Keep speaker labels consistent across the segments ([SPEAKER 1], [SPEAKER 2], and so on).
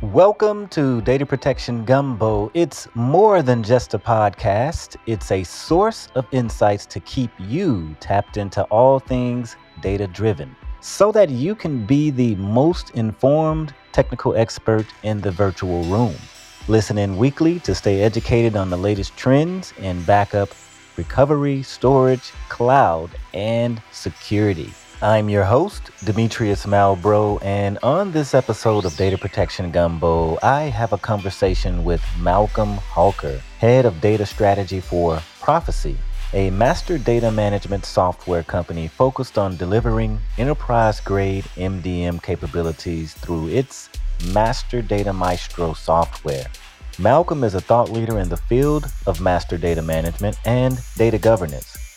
[SPEAKER 1] Welcome to Data Protection Gumbo. It's more than just a podcast, it's a source of insights to keep you tapped into all things data driven so that you can be the most informed technical expert in the virtual room. Listen in weekly to stay educated on the latest trends in backup, recovery, storage, cloud, and security. I'm your host, Demetrius Malloy, and on this episode of Data Protection Gumbo, I have a conversation with Malcolm Hawker, head of data strategy for Profisee, a master data management software company focused on delivering enterprise grade MDM capabilities through its Master Data Maestro software. Malcolm is a thought leader in the field of master data management and data governance.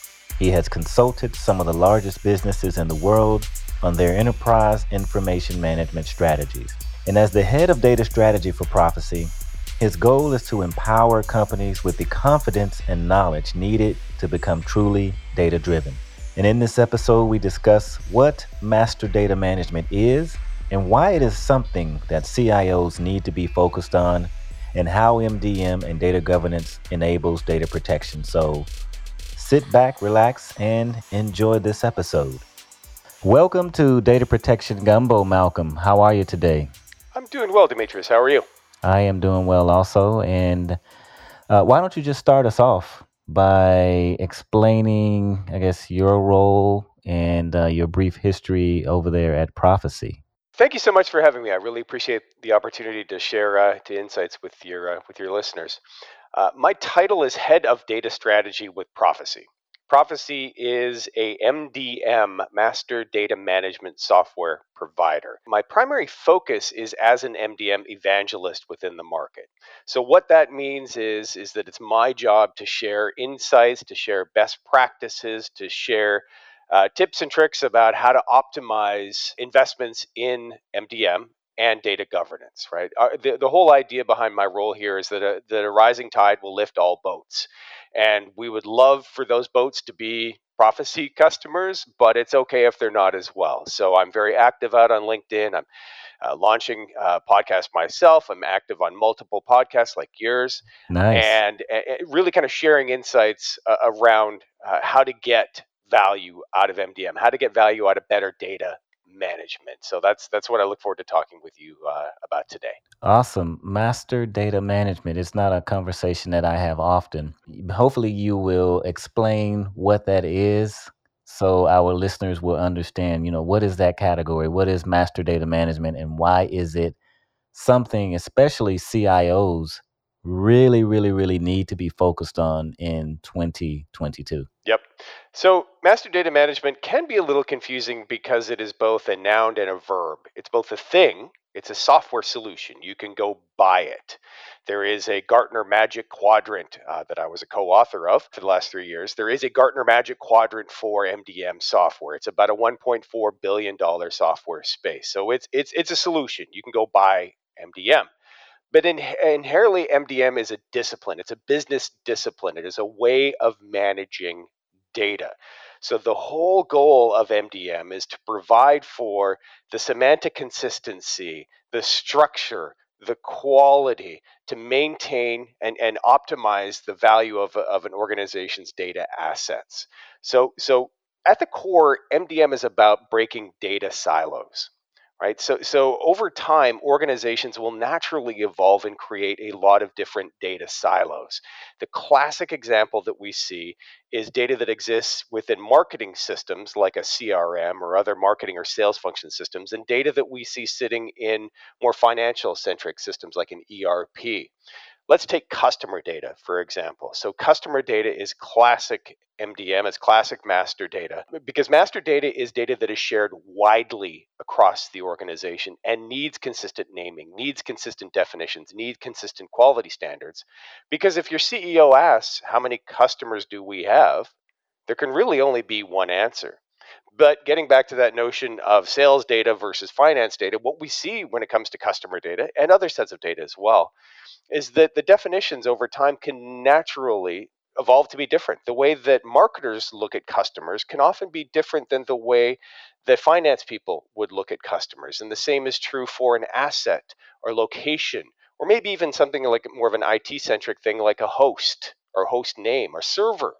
[SPEAKER 1] He has consulted some of the largest businesses in the world on their enterprise information management strategies. And as the head of data strategy for Profisee, his goal is to empower companies with the confidence and knowledge needed to become truly data driven. And in this episode, we discuss what master data management is and why it is something that CIOs need to be focused on, and how MDM and data governance enables data protection. So, Sit back, relax, and enjoy this episode. Welcome to Data Protection Gumbo, Malcolm. How are you today?
[SPEAKER 2] I'm doing well, Demetrius. How are you?
[SPEAKER 1] I am doing well also. And uh, why don't you just start us off by explaining, I guess, your role and uh, your brief history over there at Profisee?
[SPEAKER 2] Thank you so much for having me. I really appreciate the opportunity to share uh, the insights with your uh, with your listeners. Uh, my title is Head of Data Strategy with Profisee. Profisee is a MDM, Master Data Management Software provider. My primary focus is as an MDM evangelist within the market. So what that means is is that it's my job to share insights, to share best practices, to share uh, tips and tricks about how to optimize investments in MDM and data governance, right? Uh, the, the whole idea behind my role here is that a, that a rising tide will lift all boats. And we would love for those boats to be Profisee customers, but it's okay if they're not as well. So I'm very active out on LinkedIn. I'm uh, launching a podcast myself. I'm active on multiple podcasts like yours.
[SPEAKER 1] Nice.
[SPEAKER 2] And, and really kind of sharing insights uh, around uh, how to get value out of MDM, how to get value out of better data management. So that's that's what I look forward to talking with you uh, about today.
[SPEAKER 1] Awesome. Master data management. It's not a conversation that I have often. Hopefully, you will explain what that is so our listeners will understand, you know, what is that category? What is master data management and why is it something, especially CIOs, really, really, really need to be focused on in 2022?
[SPEAKER 2] Yep. So, master data management can be a little confusing because it is both a noun and a verb. It's both a thing, it's a software solution. You can go buy it. There is a Gartner Magic Quadrant uh, that I was a co author of for the last three years. There is a Gartner Magic Quadrant for MDM software. It's about a $1.4 billion software space. So, it's, it's, it's a solution. You can go buy MDM. But in, inherently, MDM is a discipline. It's a business discipline. It is a way of managing data. So the whole goal of MDM is to provide for the semantic consistency, the structure, the quality to maintain and, and optimize the value of, of an organization's data assets. So, so at the core, MDM is about breaking data silos right? So so over time organizations will naturally evolve and create a lot of different data silos. The classic example that we see is data that exists within marketing systems like a crm or other marketing or sales function systems and data that we see sitting in more financial centric systems like an erp Let's take customer data, for example. So, customer data is classic MDM, it's classic master data, because master data is data that is shared widely across the organization and needs consistent naming, needs consistent definitions, needs consistent quality standards. Because if your CEO asks, How many customers do we have? there can really only be one answer. But getting back to that notion of sales data versus finance data, what we see when it comes to customer data and other sets of data as well is that the definitions over time can naturally evolve to be different. The way that marketers look at customers can often be different than the way that finance people would look at customers. And the same is true for an asset or location, or maybe even something like more of an IT centric thing like a host or host name or server,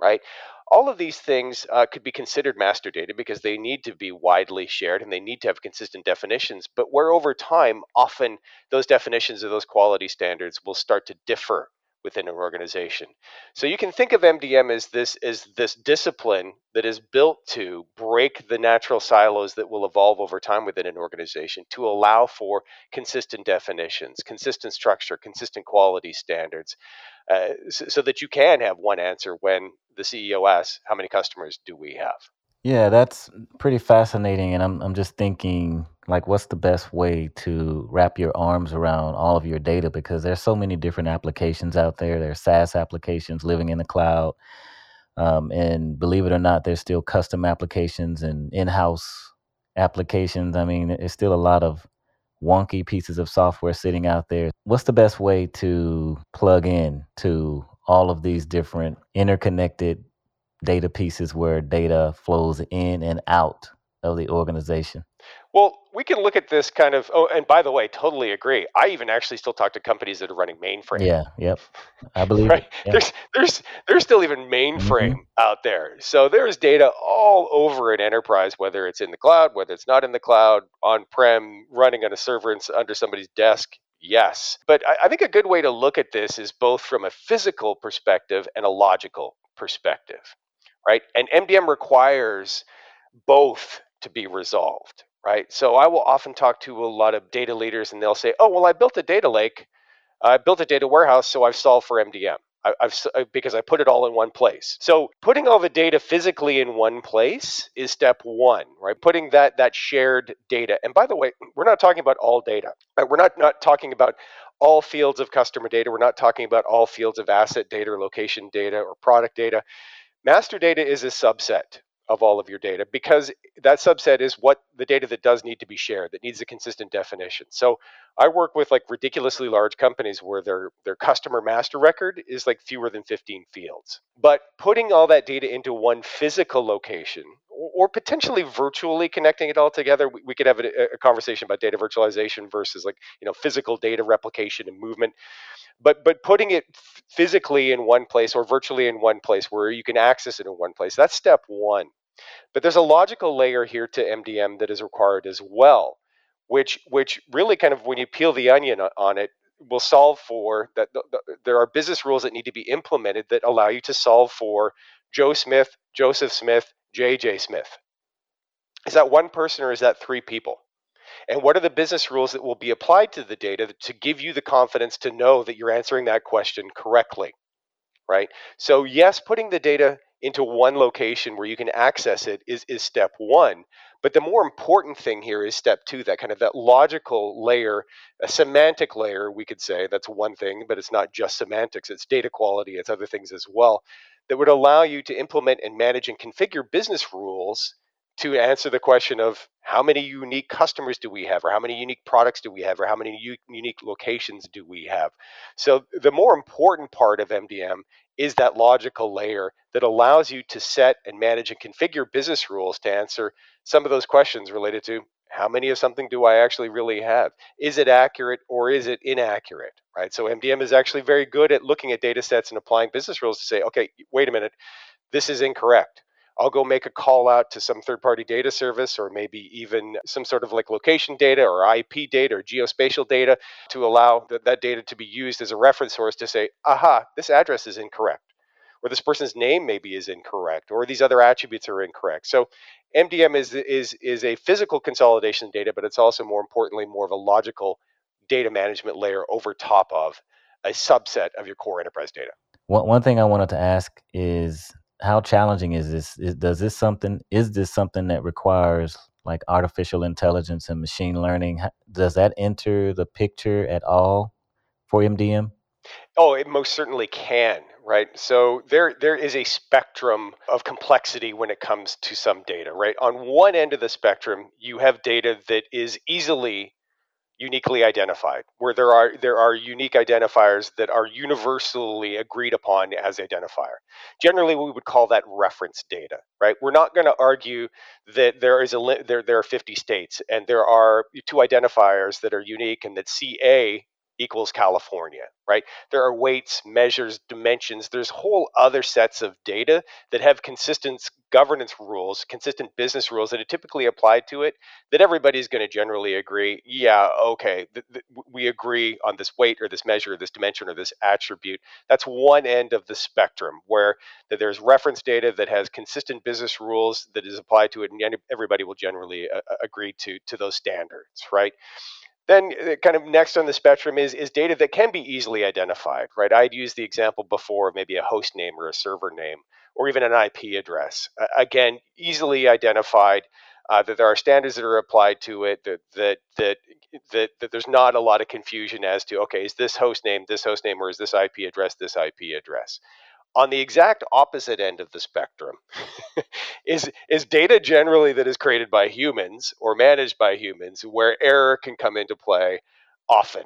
[SPEAKER 2] right? All of these things uh, could be considered master data because they need to be widely shared and they need to have consistent definitions. But where over time, often those definitions of those quality standards will start to differ within an organization. So you can think of MDM as this as this discipline that is built to break the natural silos that will evolve over time within an organization to allow for consistent definitions, consistent structure, consistent quality standards, uh, so, so that you can have one answer when the CEO asks, "How many customers do we have?"
[SPEAKER 1] Yeah, that's pretty fascinating. And I'm, I'm just thinking, like, what's the best way to wrap your arms around all of your data? Because there's so many different applications out there. There's SaaS applications living in the cloud. Um, and believe it or not, there's still custom applications and in house applications. I mean, there's still a lot of wonky pieces of software sitting out there. What's the best way to plug in to all of these different interconnected data pieces where data flows in and out of the organization?
[SPEAKER 2] Well, we can look at this kind of. Oh, and by the way, totally agree. I even actually still talk to companies that are running mainframe.
[SPEAKER 1] Yeah, yep. I believe
[SPEAKER 2] right.
[SPEAKER 1] it. Yeah.
[SPEAKER 2] There's there's there's still even mainframe
[SPEAKER 1] hmm
[SPEAKER 2] out there. So there's data all over an enterprise, whether it's in the cloud, whether it's not in the cloud, on prem, running on a server under somebody's desk. Yes, but I, I think a good way to look at this is both from a physical perspective and a logical perspective, right? And MDM requires both to be resolved, right? So I will often talk to a lot of data leaders and they'll say, oh, well, I built a data lake, I built a data warehouse, so I've solved for MDM. I, I've uh, because I put it all in one place. So putting all the data physically in one place is step one, right? Putting that that shared data. And by the way, we're not talking about all data. Right? We're not not talking about all fields of customer data. We're not talking about all fields of asset data or location data or product data Master data is a subset of all of your data because that subset is what the data that does need to be shared that needs a consistent definition. So I work with like ridiculously large companies where their their customer master record is like fewer than 15 fields. But putting all that data into one physical location or potentially virtually connecting it all together, we, we could have a, a conversation about data virtualization versus like you know physical data replication and movement but but putting it physically in one place or virtually in one place where you can access it in one place that's step one. But there's a logical layer here to mdm that is required as well which which really kind of when you peel the onion on it will solve for that the, the, there are business rules that need to be implemented that allow you to solve for joe smith joseph smith jj smith. Is that one person or is that three people and what are the business rules that will be applied to the data to give you the confidence to know that you're answering that question correctly, right? So, yes, putting the data into one location where you can access it is, is step one. But the more important thing here is step two, that kind of that logical layer, a semantic layer, we could say. That's one thing, but it's not just semantics, it's data quality, it's other things as well, that would allow you to implement and manage and configure business rules to answer the question of how many unique customers do we have, or how many unique products do we have, or how many u- unique locations do we have. So, the more important part of MDM is that logical layer that allows you to set and manage and configure business rules to answer some of those questions related to how many of something do I actually really have? Is it accurate or is it inaccurate? Right. So MDM is actually very good at looking at data sets and applying business rules to say, okay, wait a minute, this is incorrect I'll go make a call out to some third party data service or maybe even some sort of like location data or IP data or geospatial data to allow that, data to be used as a reference source to say, aha, this address is incorrect. Or this person's name maybe is incorrect, or these other attributes are incorrect. So MDM is is is a physical consolidation data, but it's also more importantly more of a logical data management layer over top of a subset of your core enterprise data.
[SPEAKER 1] One one thing I wanted to ask is how challenging is this? Is, does this something? Is this something that requires like artificial intelligence and machine learning? Does that enter the picture at all for MDM?
[SPEAKER 2] Oh, it most certainly can, right? So there there is a spectrum of complexity when it comes to some data, right? On one end of the spectrum, you have data that is easily uniquely identified, where there are there are unique identifiers that are universally agreed upon as identifier. Generally, we would call that reference data, right? We're not going to argue that there is a there there are 50 states and there are two identifiers that are unique and that CA equals California, right? There are weights, measures, dimensions. There's whole other sets of data that have consistent governance rules, consistent business rules that are typically applied to it that everybody's going to generally agree, yeah, okay, th- th- we agree on this weight or this measure or this dimension or this attribute. That's one end of the spectrum where that there's reference data that has consistent business rules that is applied to it and everybody will generally uh, agree to to those standards, right? Then, uh, kind of next on the spectrum is, is data that can be easily identified, right? I'd use the example before of maybe a host name or a server name or even an IP address. Uh, again, easily identified. Uh, that there are standards that are applied to it that, that that that that there's not a lot of confusion as to okay is this host name this host name or is this IP address this IP address on the exact opposite end of the spectrum. Is is data generally that is created by humans or managed by humans where error can come into play often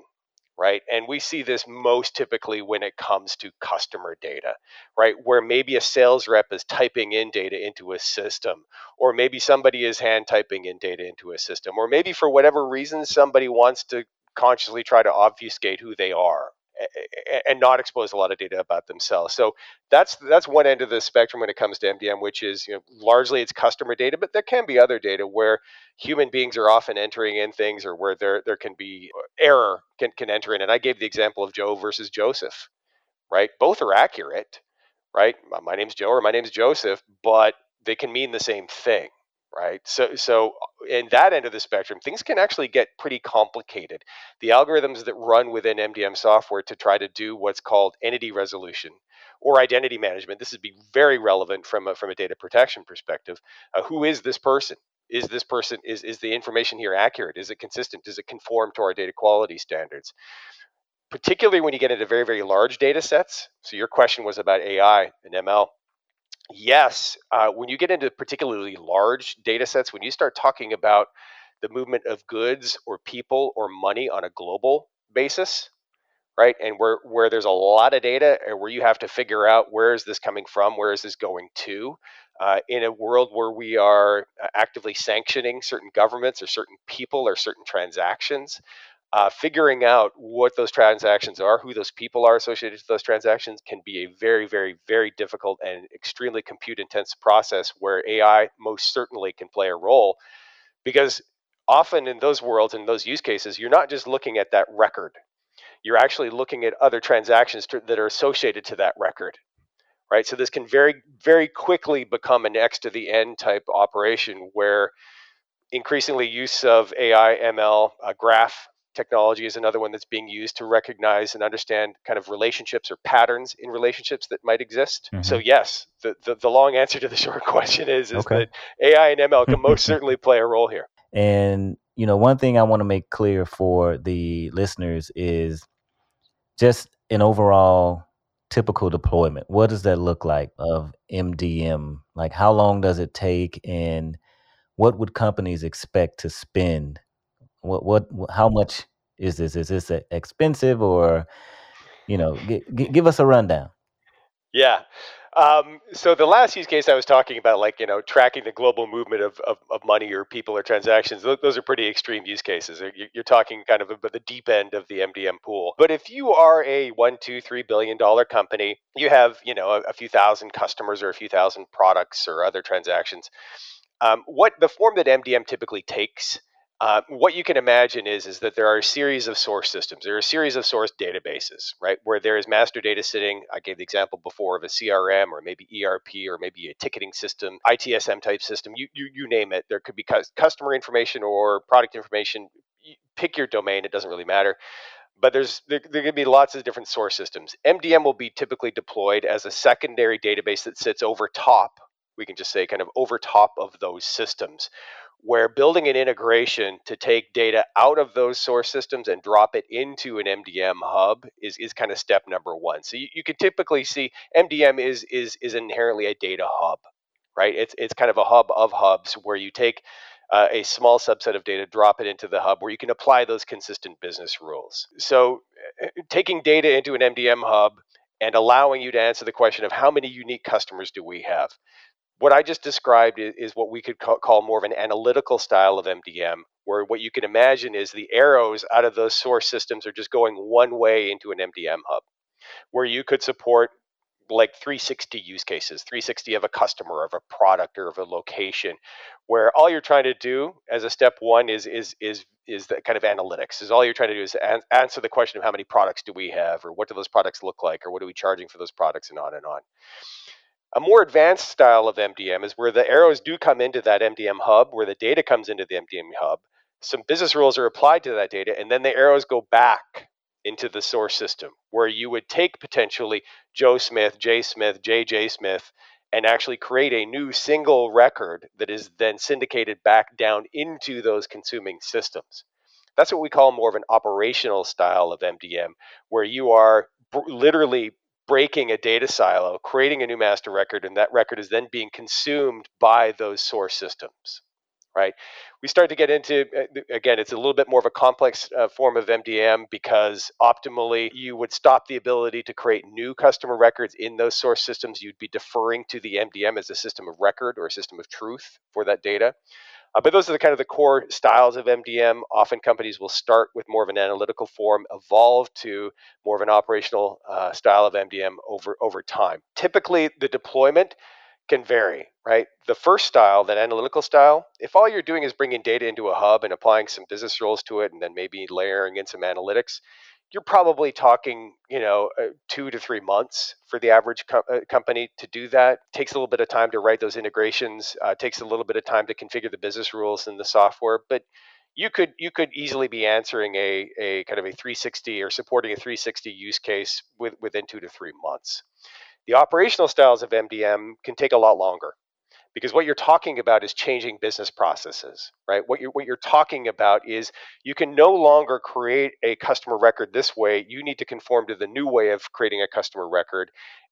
[SPEAKER 2] right? And we see this most typically when it comes to customer data right? Where maybe a sales rep is typing in data into a system or maybe somebody is hand typing in data into a system or maybe for whatever reason somebody wants to consciously try to obfuscate who they are and not expose a lot of data about themselves. So that's that's one end of the spectrum when it comes to MDM, which is you know, largely it's customer data, but there can be other data where human beings are often entering in things, or where there there can be uh, error can can enter in. And I gave the example of Joe versus Joseph, right? Both are accurate, right? My name's Joe or my name's Joseph, but they can mean the same thing right? So, so in that end of the spectrum, things can actually get pretty complicated. The algorithms that run within MDM software to try to do what's called entity resolution or identity management. This would be very relevant from a, from a data protection perspective. Uh, who is this person? Is this person is is the information here accurate? Is it consistent? Does it conform to our data quality standards? Particularly when you get into very very large data sets. So your question was about AI and ML Yes, uh, when you get into particularly large data sets, when you start talking about the movement of goods or people or money on a global basis, right? And where where there's a lot of data, and where you have to figure out where is this coming from, where is this going to, uh, in a world where we are uh, actively sanctioning certain governments or certain people or certain transactions, uh, figuring out what those transactions are, who those people are associated with those transactions, can be a very, very, very difficult and extremely compute intense process where AI most certainly can play a role. Because often in those worlds, in those use cases, you're not just looking at that record, you're actually looking at other transactions to, that are associated to that record. Right, so this can very, very quickly become an X to the N type operation where increasingly use of AI, ML, uh, graph technology is another one that's being used to recognize and understand kind of relationships or patterns in relationships that might exist. Mm-hmm. So yes, the, the, the long answer to the short question is is okay. that AI and ML can most certainly play a role here.
[SPEAKER 1] And you know, one thing I want to make clear for the listeners is just an overall typical deployment. What does that look like of MDM? Like how long does it take and what would companies expect to spend what what how much is this? Is this expensive or you know? G- g- give us a rundown.
[SPEAKER 2] Yeah. Um, so the last use case I was talking about, like you know, tracking the global movement of, of, of money or people or transactions, those, those are pretty extreme use cases. You're talking kind of about the deep end of the MDM pool. But if you are a one, two, three billion dollar company, you have you know a, a few thousand customers or a few thousand products or other transactions. Um, what the form that MDM typically takes uh, what you can imagine is is that there are a series of source systems. There are a series of source databases, right, where there is master data sitting. I gave the example before of a CRM or maybe ERP or maybe a ticketing system, ITSM type system. You you, you name it. There could be customer information or product information. Pick your domain. It doesn't really matter. But there's there, there can be lots of different source systems. MDM will be typically deployed as a secondary database that sits over top we can just say kind of over top of those systems where building an integration to take data out of those source systems and drop it into an MDM hub is, is kind of step number one. So you, you can typically see MDM is, is, is inherently a data hub, right? It's, it's kind of a hub of hubs where you take uh, a small subset of data, drop it into the hub where you can apply those consistent business rules. So, uh, taking data into an MDM hub and allowing you to answer the question of how many unique customers do we have. What I just described is, is what we could call, more of an analytical style of MDM, where what you can imagine is the arrows out of those source systems are just going one way into an MDM hub, where you could support like 360 use cases 360 of a customer of a product or of a location where all you're trying to do as a step one is is is is the kind of analytics is all you're trying to do is an- answer the question of how many products do we have or what do those products look like or what are we charging for those products and on and on a more advanced style of mdm is where the arrows do come into that mdm hub where the data comes into the mdm hub some business rules are applied to that data and then the arrows go back into the source system where you would take potentially Joe Smith, Jay Smith, JJ Smith, and actually create a new single record that is then syndicated back down into those consuming systems. That's what we call more of an operational style of MDM, where you are literally breaking a data silo, creating a new master record, and that record is then being consumed by those source systems right? We start to get into, uh, again, it's a little bit more of a complex uh, form of MDM because optimally you would stop the ability to create new customer records in those source systems. You'd be deferring to the MDM as a system of record or a system of truth for that data. Uh, but those are the kind of the core styles of MDM. Often companies will start with more of an analytical form, evolve to more of an operational uh, style of MDM over over time. Typically, the deployment can vary, right? The first style, that analytical style, if all you're doing is bringing data into a hub and applying some business rules to it and then maybe layering in some analytics, you're probably talking, you know, uh, two to three months for the average co- uh, company to do that. It takes a little bit of time to write those integrations. Uh, takes a little bit of time to configure the business rules in the software, but you could you could easily be answering a, a kind of a 360 or supporting a 360 use case with, within two to three months. The operational styles of MDM can take a lot longer because what you're talking about is changing business processes, right? What you're what you're talking about is you can no longer create a customer record this way. You need to conform to the new way of creating a customer record.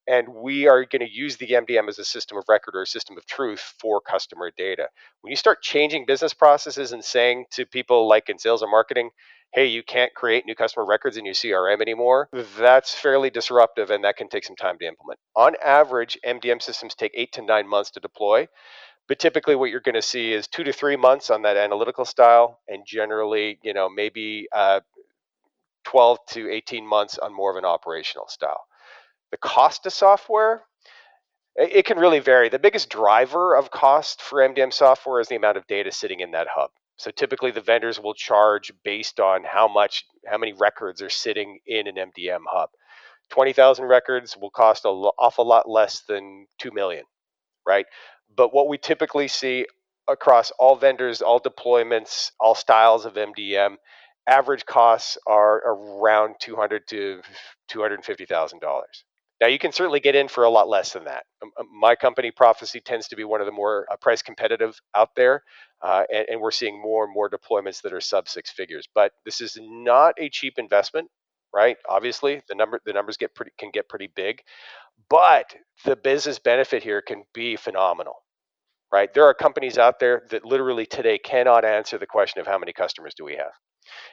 [SPEAKER 2] And we are going to use the MDM as a system of record or a system of truth for customer data. When you start changing business processes and saying to people like in sales and marketing, hey, you can't create new customer records in your CRM anymore, that's fairly disruptive and that can take some time to implement. On average, MDM systems take eight to nine months to deploy. But typically, what you're going to see is two to three months on that analytical style, and generally, you know, maybe uh, 12 to 18 months on more of an operational style. The cost of software, it can really vary. The biggest driver of cost for MDM software is the amount of data sitting in that hub. So typically the vendors will charge based on how much, how many records are sitting in an MDM hub. 20,000 records will cost an awful lot less than 2 million, right? But what we typically see across all vendors, all deployments, all styles of MDM, average costs are around 200 to 250,000 dollars. Now, you can certainly get in for a lot less than that. My company, Profisee, tends to be one of the more uh, price competitive out there, uh, and, and, we're seeing more and more deployments that are sub six figures. But this is not a cheap investment, right? Obviously, the number the numbers get pretty can get pretty big, but the business benefit here can be phenomenal, right? There are companies out there that literally today cannot answer the question of how many customers do we have.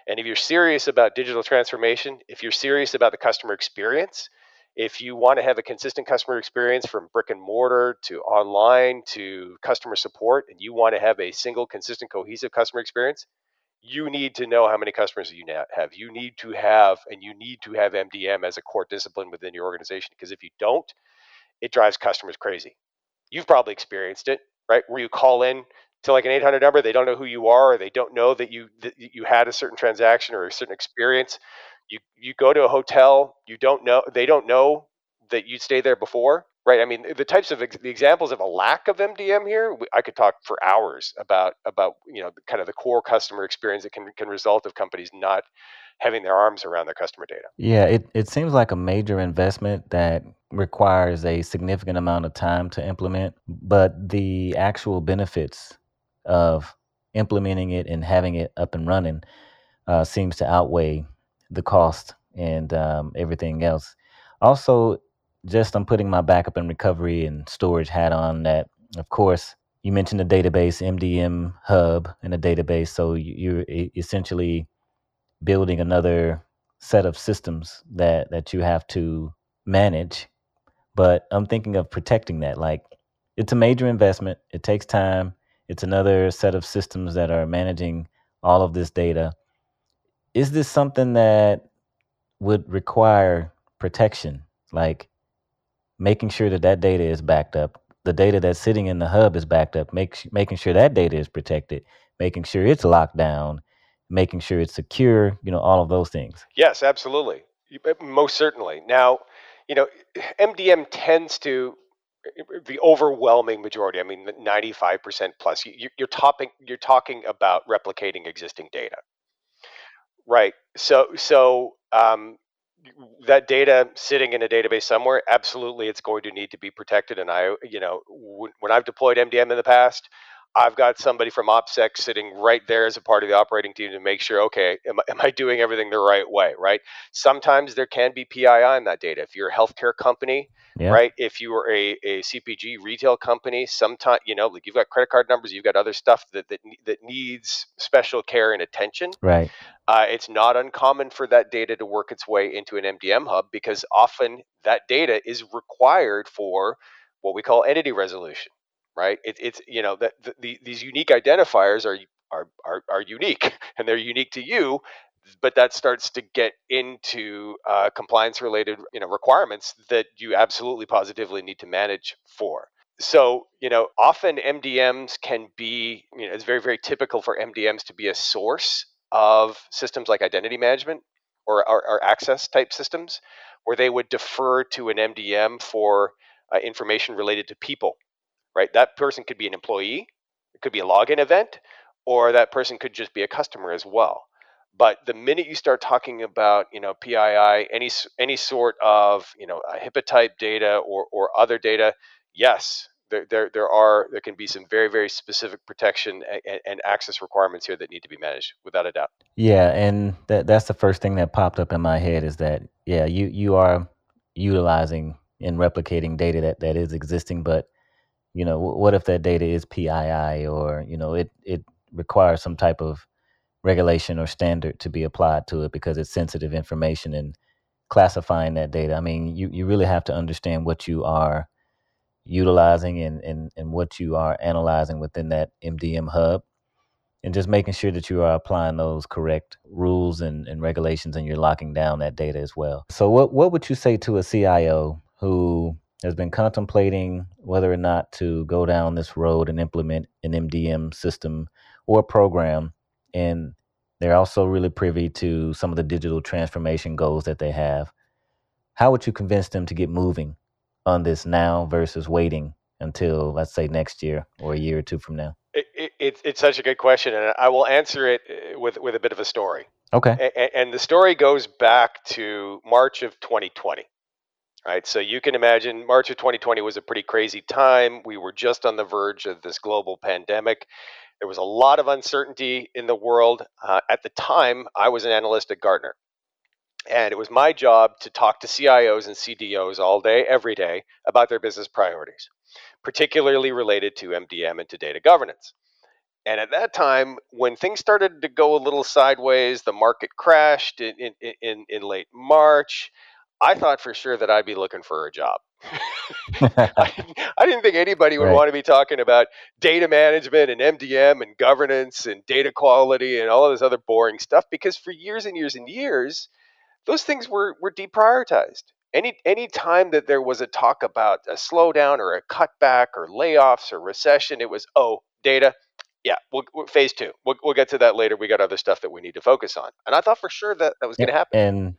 [SPEAKER 2] And if you're serious about digital transformation, if you're serious about the customer experience, if you want to have a consistent customer experience from brick and mortar to online to customer support, and you want to have a single, consistent, cohesive customer experience, you need to know how many customers you have. You need to have, and you need to have MDM as a core discipline within your organization. Because if you don't, it drives customers crazy. You've probably experienced it, right? Where you call in to like an 800 number, they don't know who you are, or they don't know that you that you had a certain transaction or a certain experience you you go to a hotel, you don't know they don't know that you stayed there before, right? I mean, the types of ex- the examples of a lack of MDM here, I could talk for hours about about you know kind of the core customer experience that can can result of companies not having their arms around their customer data.
[SPEAKER 1] Yeah, it, it seems like a major investment that requires a significant amount of time to implement, but the actual benefits of implementing it and having it up and running uh, seems to outweigh the cost and um, everything else. Also, just I'm putting my backup and recovery and storage hat on that, of course, you mentioned the database MDM hub and a database, so you- are essentially building another set of systems that that you have to manage. But I'm thinking of protecting that. Like it's a major investment. It takes time. It's another set of systems that are managing all of this data. Is this something that would require protection? Like making sure that that data is backed up, the data that's sitting in the hub is backed up, make, making sure that data is protected, making sure it's locked down, making sure it's secure, you know, all of those things.
[SPEAKER 2] Yes, absolutely. Most certainly. Now, you know, MDM tends to the overwhelming majority, I mean, 95% plus, you, are topping, you're talking about replicating existing data. Right. So, so um, that data sitting in a database somewhere, absolutely, it's going to need to be protected. And I, you know, when, when I've deployed MDM in the past, I've got somebody from OPSEC sitting right there as a part of the operating team to make sure, okay, am, am I doing everything the right way, right? Sometimes there can be PII in that data. If you're a healthcare company, yeah. right? If you are a, a CPG retail company, sometimes, you know, like you've got credit card numbers, you've got other stuff that, that, that needs special care and attention.
[SPEAKER 1] Right.
[SPEAKER 2] Uh, it's not uncommon for that data to work its way into an MDM hub because often that data is required for what we call entity resolution right? It, it's you know that the, the, these unique identifiers are, are are are unique and they're unique to you, but that starts to get into uh, compliance related you know requirements that you absolutely positively need to manage for. So you know often MDMs can be you know it's very very typical for MDMs to be a source of systems like identity management or, or, or access type systems where they would defer to an MDM for uh, information related to people right? That person could be an employee, it could be a login event, or that person could just be a customer as well. But the minute you start talking about, you know, PII, any any sort of, you know, HIPAA type data or or other data, yes, there, there, there are there can be some very very specific protection and, and, access requirements here that need to be managed without a doubt
[SPEAKER 1] yeah and that, that's the first thing that popped up in my head is that yeah you you are utilizing and replicating data that, that is existing but you know what if that data is pii or you know it it requires some type of regulation or standard to be applied to it because it's sensitive information and classifying that data? I mean you, you really have to understand what you are utilizing and, and, and what you are analyzing within that mdm hub and just making sure that you are applying those correct rules and, and regulations and you're locking down that data as well. So what, what would you say to a cio who has been contemplating whether or not to go down this road and implement an MDM system or program. And they're also really privy to some of the digital transformation goals that they have. How would you convince them to get moving on this now versus waiting until, let's say, next year or a year or two from now?
[SPEAKER 2] It, it, it's such a good question, and I will answer it uh, with, with a bit of a story.
[SPEAKER 1] Okay.
[SPEAKER 2] And, and the story goes back to March of 2020 right? So you can imagine March of 2020 was a pretty crazy time. We were just on the verge of this global pandemic. There was a lot of uncertainty in the world. Uh, at the time, I was an analyst at Gartner. And it was my job to talk to CIOs and CDOs all day, every day, about their business priorities, particularly related to MDM and to data governance. And at that time, when things started to go a little sideways, the market crashed in, in, in, in late March. I thought for sure that I'd be looking for a job. I, didn't, I, didn't think anybody would right. want to be talking about data management and MDM and governance and data quality and all of this other boring stuff because for years and years and years, those things were, were deprioritized. Any any time that there was a talk about a slowdown or a cutback or layoffs or recession, it was oh data, yeah, we'll, phase two. We'll, we'll get to that later. We got other stuff that we need to focus on, and I thought for sure that that was going to happen.
[SPEAKER 1] And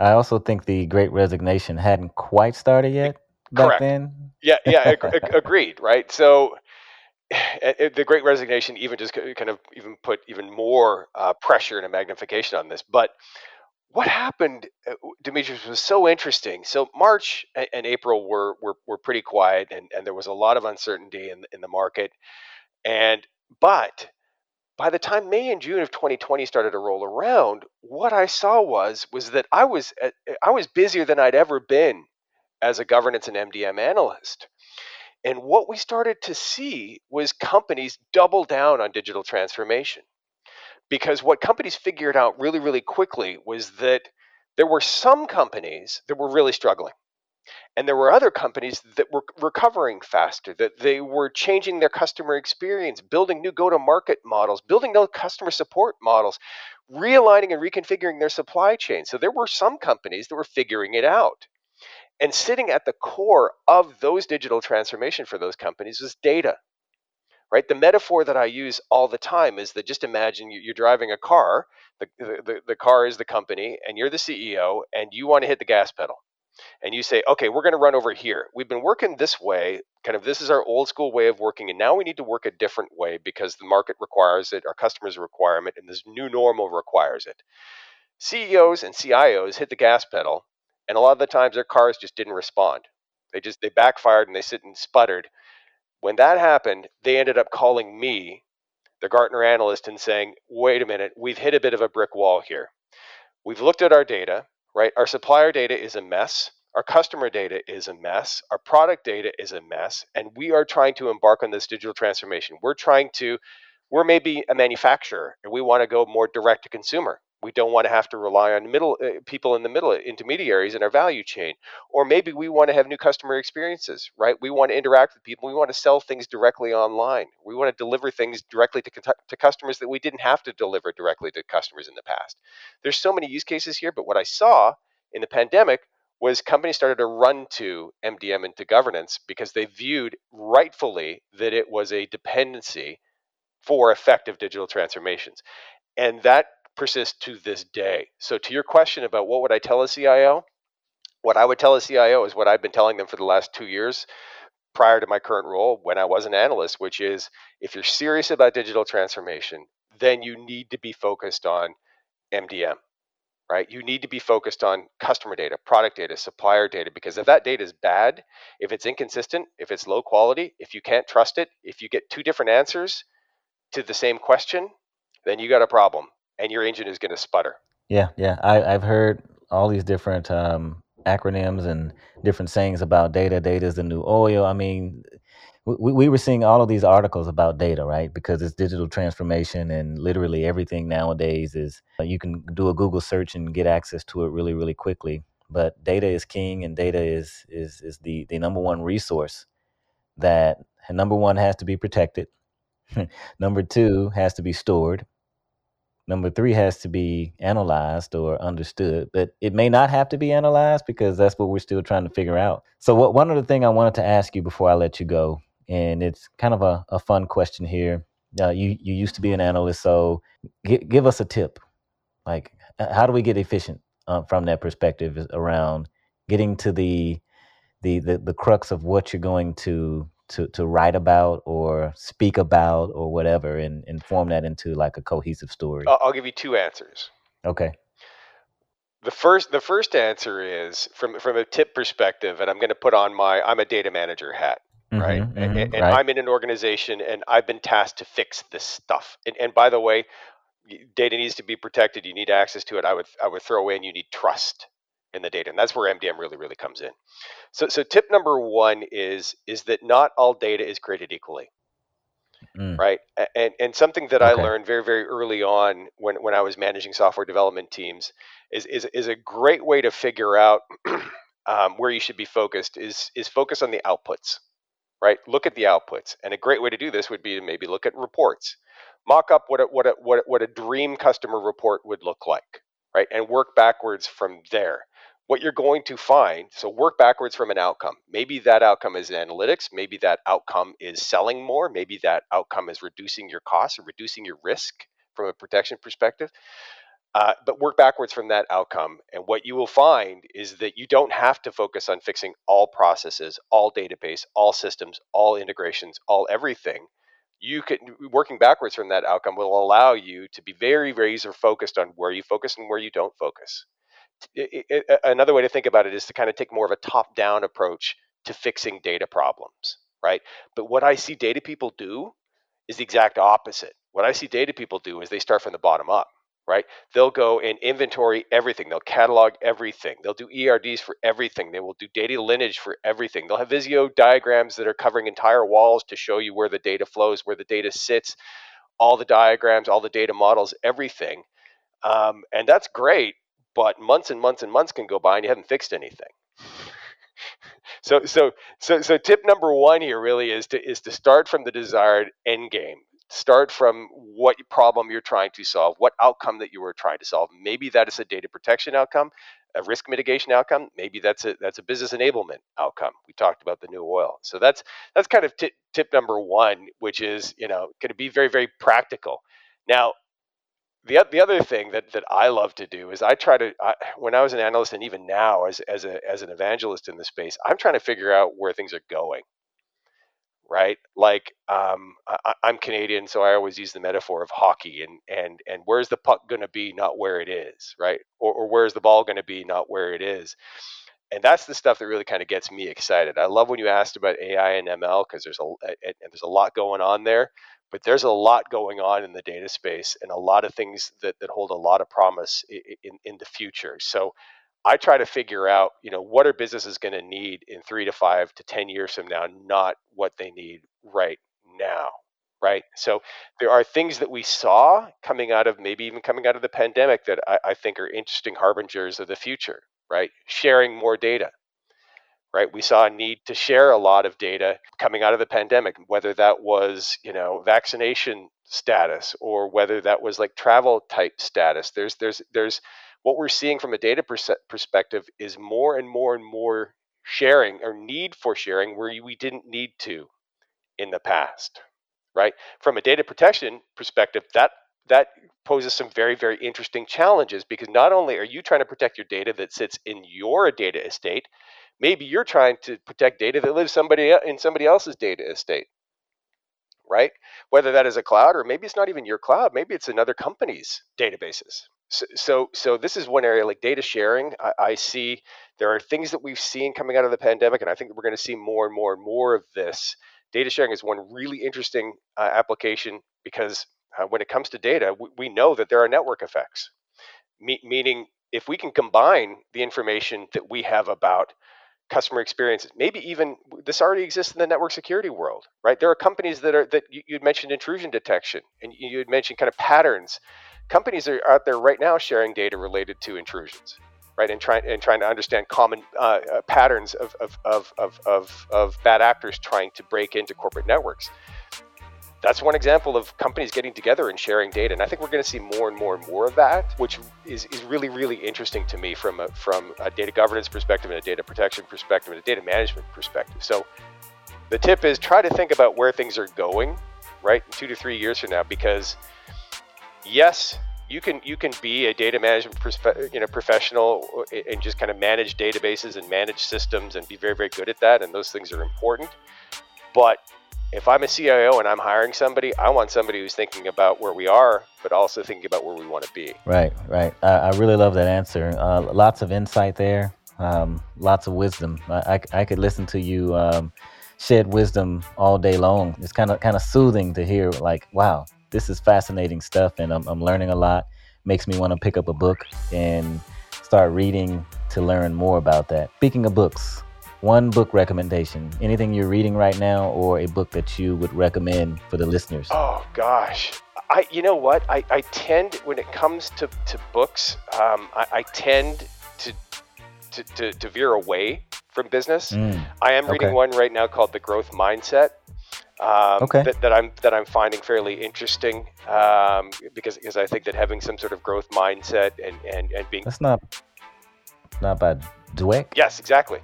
[SPEAKER 1] I also think the Great Resignation hadn't quite started yet back
[SPEAKER 2] Correct.
[SPEAKER 1] then.
[SPEAKER 2] Yeah, yeah, ag- agreed. Right. So the Great Resignation even just kind of even put even more uh, pressure and a magnification on this. But what happened, uh, Demetrius, was so interesting. So March and April were were, were pretty quiet, and, and there was a lot of uncertainty in in the market. And but by the time May and June of 2020 started to roll around, what I saw was was that I was eh, I was busier than I'd ever been as a governance and MDM analyst. And what we started to see was companies double down on digital transformation. Because what companies figured out really, really quickly was that there were some companies that were really struggling. And there were other companies that were recovering faster, that they were changing their customer experience, building new go to market models, building new customer support models, realigning and reconfiguring their supply chain. So there were some companies that were figuring it out. And sitting at the core of those digital transformation for those companies was data. Right? The metaphor that I use all the time is that just imagine you're driving a car, the, the, the car is the company, and you're the CEO, and you want to hit the gas pedal and you say, okay, we're going to run over here. We've been working this way, kind of this is our old school way of working, and now we need to work a different way because the market requires it, our customers' requirement, and this new normal requires it. CEOs and CIOs hit the gas pedal, and a lot of the times their cars just didn't respond. They just they backfired and they sit and sputtered. When that happened, they ended up calling me, the Gartner analyst, and saying, wait a minute, we've hit a bit of a brick wall here. We've looked at our data right? Our supplier data is a mess. Our customer data is a mess. Our product data is a mess. And we are trying to embark on this digital transformation. We're trying to, we're maybe a manufacturer and we want to go more direct to consumer. We don't want to have to rely on middle uh, people in the middle intermediaries in our value chain. Or maybe we want to have new customer experiences, right? We want to interact with people. We want to sell things directly online. We want to deliver things directly to, to customers that we didn't have to deliver directly to customers in the past. There's so many use cases here, but what I saw in the pandemic was companies started to run to MDM and to governance because they viewed rightfully that it was a dependency for effective digital transformations. And that persist to this day. So, to your question about what would I tell a CIO, what I would tell a CIO is what I've been telling them for the last two years prior to my current role when I was an analyst, which is if you're serious about digital transformation, then you need to be focused on MDM, right? You need to be focused on customer data, product data, supplier data, because if that data is bad, if it's inconsistent, if it's low quality, if you can't trust it, if you get two different answers to the same question, then you got a problem and your engine is going to sputter.
[SPEAKER 1] Yeah, yeah. I, I've heard all these different um, acronyms and different sayings about data. Data is the new oil. I mean, we, we were seeing all of these articles about data, right? Because it's digital transformation and literally everything nowadays is uh, you can do a Google search and get access to it really, really quickly. But data is king and data is is is the, the number one resource that number one has to be protected. number two has to be stored Number three has to be analyzed or understood, but it may not have to be analyzed because that's what we're still trying to figure out. So, what one other thing I wanted to ask you before I let you go, and it's kind of a, a fun question here. Uh, you you used to be an analyst, so g- give us a tip. Like, how do we get efficient uh, from that perspective around getting to the, the the the crux of what you're going to to to write about or speak about or whatever and, and form that into like a cohesive story?
[SPEAKER 2] I'll, I'll give you two answers.
[SPEAKER 1] Okay.
[SPEAKER 2] The first the first answer is from from a tip perspective and i'm going to put on my i'm a data manager hat right? Mm-hmm, and, and right. i'm in an organization and i've been tasked to fix this stuff. And, and by the way data needs to be protected. You need access to it. I would i would throw in you need trust in the data and that's where mdm really really comes in so, so tip number one is is that not all data is created equally, mm. right? And and something that okay. I learned very very early on when when I was managing software development teams is is is a great way to figure out um, where you should be focused is is focus on the outputs, right? Look at the outputs, and a great way to do this would be to maybe look at reports, mock up what a, what a, what a, what a dream customer report would look like, right? And work backwards from there what you're going to find so work backwards from an outcome. Maybe that outcome is analytics maybe that outcome is selling more maybe that outcome is reducing your costs or reducing your risk from a protection perspective. Uh, but work backwards from that outcome and what you will find is that you don't have to focus on fixing all processes all database all systems all integrations all everything. You can working backwards from that outcome will allow you to be very razor focused on where you focus and where you don't focus it, it, another way to think about it is to kind of take more of a top down approach to fixing data problems, right? But what I see data people do is the exact opposite. What I see data people do is they start from the bottom up. right? They'll go and inventory everything. They'll catalog everything. They'll do ERDs for everything. They will do data lineage for everything. They'll have Visio diagrams that are covering entire walls to show you where the data flows, where the data sits, all the diagrams, all the data models, everything. Um, and that's great, but months and months and months can go by and you haven't fixed anything. so so so so tip number one here really is to is to start from the desired end game. Start from what problem you're trying to solve what outcome that you were trying to solve. Maybe that is a data protection outcome a risk mitigation outcome. Maybe that's a that's a business enablement outcome. We talked about the new oil. So that's that's kind of t- tip number one which is you know going to be very very practical. Now the the other thing that that I love to do is I try to I, when I was an analyst and even now as as a as an evangelist in the space, I'm trying to figure out where things are going. Right, like um, I, I'm Canadian, so I always use the metaphor of hockey, and and and where's the puck going to be, not where it is, right? Or, or where's the ball going to be, not where it is and that's the stuff that really kind of gets me excited. I love when you asked about AI and ML because there's a and there's a lot going on there but there's a lot going on in the data space and a lot of things that, that hold a lot of promise in, in, the future. So I try to figure out, you know, what are businesses going to need in three to five to 10 years from now, not what they need right now. Right. So there are things that we saw coming out of maybe even coming out of the pandemic that I, I think are interesting harbingers of the future. Right. Sharing more data right? We saw a need to share a lot of data coming out of the pandemic, whether that was, you know, vaccination status or whether that was like travel type status. There's there's there's what we're seeing from a data perspective is more and more and more sharing or need for sharing where we didn't need to in the past, right? From a data protection perspective, that that poses some very very interesting challenges because not only are you trying to protect your data that sits in your data estate maybe you're trying to protect data that lives somebody in somebody else's data estate right? Whether that is a cloud or maybe it's not even your cloud maybe it's another company's databases. So so, so this is one area like data sharing. I, I see there are things that we've seen coming out of the pandemic and i think we're going to see more and more and more of this. Data sharing is one really interesting uh, application because uh, when it comes to data we, we know that there are network effects. Me- meaning if we can combine the information that we have about customer experiences. Maybe even this already exists in the network security world, right? There are companies that are that you, would mentioned intrusion detection, and you had mentioned kind of patterns. Companies are out there right now sharing data related to intrusions, right? And trying and trying to understand common uh, uh, patterns of of, of of of of bad actors trying to break into corporate networks that's one example of companies getting together and sharing data. And I think we're going to see more and more and more of that, which is, is really, really interesting to me from a, from a data governance perspective and a data protection perspective and a data management perspective. So the tip is try to think about where things are going, right, in two to three years from now, because yes, you can you can be a data management you know professional and just kind of manage databases and manage systems and be very very good at that and those things are important but if I'm a CIO and I'm hiring somebody, I want somebody who's thinking about where we are, but also thinking about where we want to be.
[SPEAKER 1] Right, right. I, I really love that answer. Uh, lots of insight there, um, lots of wisdom. I, I, I, could listen to you um, shed wisdom all day long. It's kind of kind of soothing to hear, like, wow, this is fascinating stuff, and I'm, I'm learning a lot. Makes me want to pick up a book and start reading to learn more about that. Speaking of books, one book recommendation anything you're reading right now or a book that you would recommend for the listeners
[SPEAKER 2] oh gosh i you know what i, I tend when it comes to, to books um, I, I, tend to, to, to, to veer away from business mm, i am reading okay. one right now called the growth mindset um, okay. that, that, I'm that I'm finding fairly interesting um, because because I think that having some sort of growth mindset and and, and being
[SPEAKER 1] that's not not bad Dweck.
[SPEAKER 2] Yes, exactly.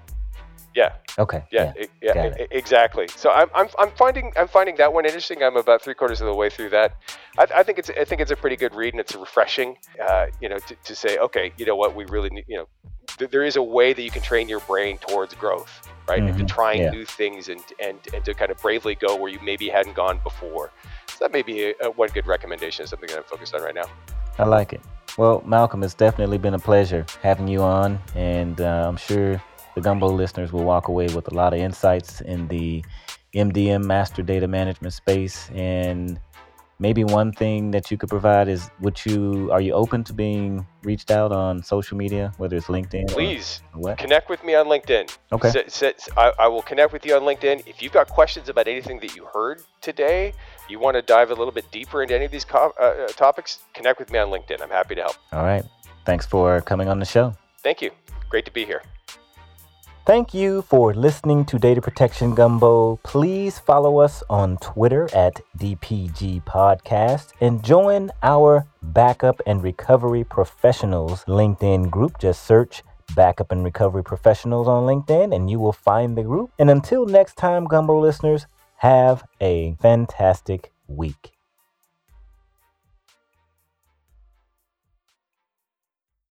[SPEAKER 2] Yeah.
[SPEAKER 1] Okay.
[SPEAKER 2] Yeah. Yeah. yeah exactly. So I'm, I'm, I'm finding I'm finding that one interesting. I'm about three quarters of the way through that. I, I think it's I think it's a pretty good read and it's refreshing. Uh, you know, to, to say, okay, you know what, we really need. You know, th- there is a way that you can train your brain towards growth, right? Mm-hmm. And to trying yeah. new things and and and to kind of bravely go where you maybe hadn't gone before. So that may be a, a one good recommendation. Something that I'm focused on right now.
[SPEAKER 1] I like it. Well, Malcolm, it's definitely been a pleasure having you on, and uh, I'm sure the Gumbo listeners will walk away with a lot of insights in the MDM master data management space and maybe one thing that you could provide is would you are you open to being reached out on social media, whether it's LinkedIn?
[SPEAKER 2] Please connect with me on LinkedIn.
[SPEAKER 1] Okay.
[SPEAKER 2] I will connect with you on LinkedIn. If you've got questions about anything that you heard today, you want to dive a little bit deeper into any of these co- uh, uh, topics, connect with me on LinkedIn. I'm happy to help.
[SPEAKER 1] All right. Thanks for coming on the show.
[SPEAKER 2] Thank you. Great to be here.
[SPEAKER 1] Thank you for listening to Data Protection Gumbo. Please follow us on Twitter at DPG Podcast and join our Backup and Recovery Professionals LinkedIn group. Just search Backup and Recovery Professionals on LinkedIn and you will find the group. And until next time, Gumbo listeners, have a fantastic week.